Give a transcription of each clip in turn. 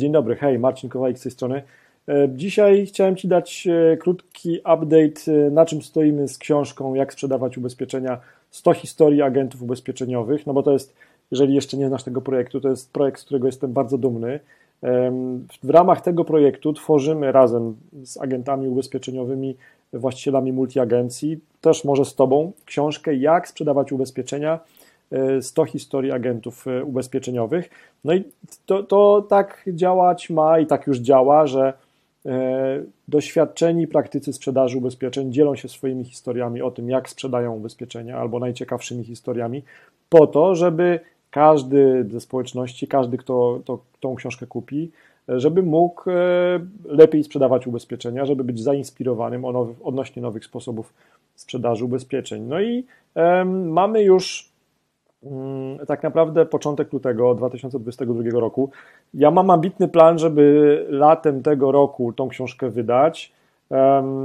Dzień dobry, hej, Marcin Kowalik z tej strony. E, dzisiaj chciałem Ci dać e, krótki update, e, na czym stoimy z książką Jak sprzedawać ubezpieczenia 100 historii agentów ubezpieczeniowych, no bo to jest, jeżeli jeszcze nie znasz tego projektu, to jest projekt, z którego jestem bardzo dumny. W ramach tego projektu tworzymy razem z agentami ubezpieczeniowymi, właścicielami multiagencji, też może z Tobą, książkę Jak sprzedawać ubezpieczenia 100 historii agentów e, ubezpieczeniowych. No i to, to tak działać ma i tak już działa, że e, doświadczeni praktycy sprzedaży ubezpieczeń dzielą się swoimi historiami o tym, jak sprzedają ubezpieczenia, albo najciekawszymi historiami, po to, żeby każdy ze społeczności, każdy, kto to, tą książkę kupi, żeby mógł e, lepiej sprzedawać ubezpieczenia, żeby być zainspirowanym odnośnie nowych sposobów sprzedaży ubezpieczeń. No i mamy już tak naprawdę początek lutego 2022 roku. Ja mam ambitny plan, żeby latem tego roku tą książkę wydać.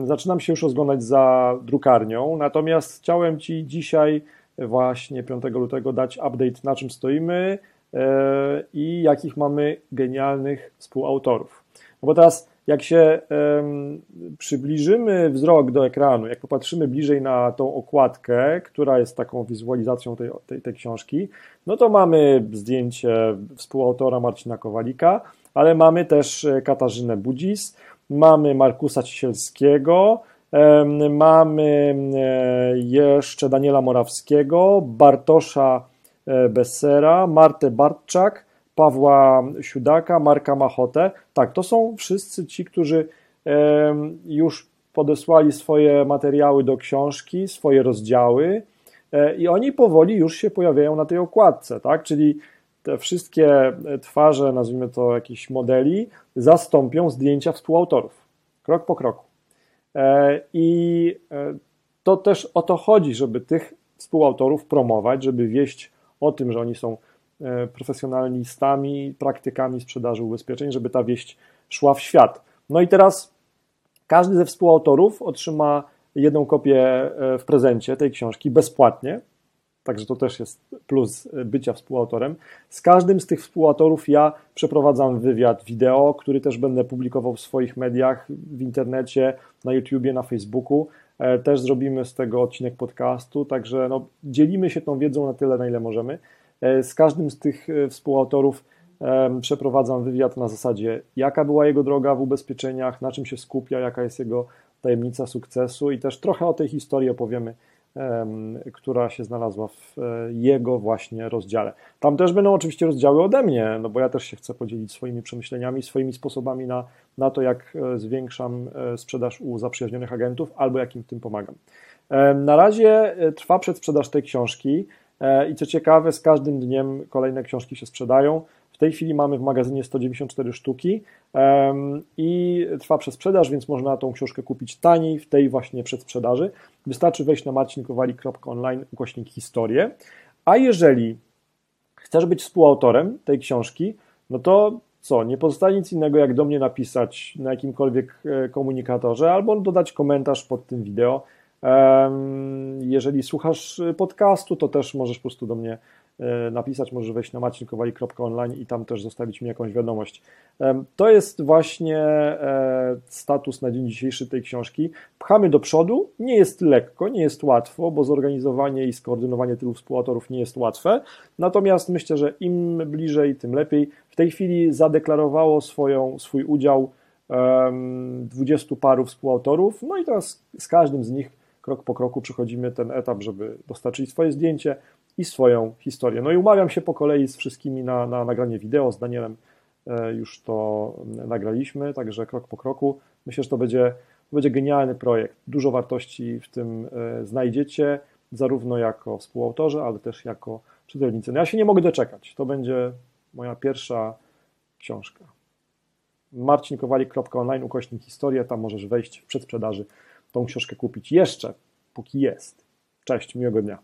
Zaczynam się już rozglądać za drukarnią, natomiast chciałem Ci dzisiaj, właśnie 5 lutego, dać update na czym stoimy e, i jakich mamy genialnych współautorów. No bo teraz jak się um, przybliżymy wzrok do ekranu, jak popatrzymy bliżej na tą okładkę, która jest taką wizualizacją tej, tej, tej książki, no to mamy zdjęcie współautora Marcina Kowalika, ale mamy też e, Katarzynę Budzis, mamy Markusa Cisielskiego, um, mamy e, jeszcze Daniela Morawskiego, Bartosza e, Bessera, Martę Bartczak, Pawła Siudaka, Marka Machotę. Tak, to są wszyscy ci, którzy już podesłali swoje materiały do książki, swoje rozdziały e, i oni powoli już się pojawiają na tej okładce, tak? Czyli te wszystkie twarze, nazwijmy to jakichś modeli, zastąpią zdjęcia współautorów, krok po kroku. E, I e, to też o to chodzi, żeby tych współautorów promować, żeby wieść o tym, że oni są E, profesjonalistami, praktykami sprzedaży ubezpieczeń, żeby ta wieść szła w świat. No i teraz każdy ze współautorów otrzyma jedną kopię e, w prezencie tej książki bezpłatnie. Także to też jest plus bycia współautorem. Z każdym z tych współautorów ja przeprowadzam wywiad wideo, który też będę publikował w swoich mediach, w internecie, na YouTubie, na Facebooku. E, też zrobimy z tego odcinek podcastu, także no, dzielimy się tą wiedzą na tyle, na ile możemy. E, z każdym z tych e, współautorów przeprowadzam wywiad na zasadzie, jaka była jego droga w ubezpieczeniach, na czym się skupia, jaka jest jego tajemnica sukcesu i też trochę o tej historii opowiemy, która się znalazła w e, jego właśnie rozdziale. Tam też będą oczywiście rozdziały ode mnie, no bo ja też się chcę podzielić swoimi przemyśleniami, swoimi sposobami na, na to, jak zwiększam sprzedaż u zaprzyjaźnionych agentów albo jak im w tym pomagam. Na razie trwa przedsprzedaż tej książki. E, I co ciekawe, z każdym dniem kolejne książki się sprzedają. W tej chwili mamy w magazynie 194 sztuki i trwa przesprzedaż, więc można tą książkę kupić taniej w tej właśnie przedsprzedaży. Wystarczy wejść na marcinkowali.online ukośnik historię. A jeżeli chcesz być współautorem tej książki, no to co, nie pozostaje nic innego jak do mnie napisać na jakimkolwiek e, komunikatorze albo dodać komentarz pod tym wideo jeżeli słuchasz podcastu, to też możesz po prostu do mnie e, napisać, możesz wejść na macinkowali.online i tam też zostawić mi jakąś wiadomość. To jest właśnie e, status na dzień dzisiejszy tej książki. Pchamy do przodu, nie jest lekko, nie jest łatwo, bo zorganizowanie i skoordynowanie tylu współautorów nie jest łatwe, natomiast myślę, że im bliżej, tym lepiej. W tej chwili zadeklarowało swoją, swój udział dwudziestu paru współautorów, no i teraz z każdym z nich krok po kroku przechodzimy ten etap, żeby dostarczyć swoje zdjęcie i swoją historię. No i umawiam się po kolei z wszystkimi na, na nagranie wideo, z Danielem e, już to nagraliśmy, także krok po kroku. Myślę, że to będzie, to będzie genialny projekt. Dużo wartości w tym e, znajdziecie, zarówno jako współautorzy, ale też jako czytelnicy. No ja się nie mogę doczekać. To będzie moja pierwsza książka. marcinkowalik.online ukośnik historia, tam możesz wejść w przedsprzedaży tą książkę kupić jeszcze, póki jest. Cześć, miłego dnia.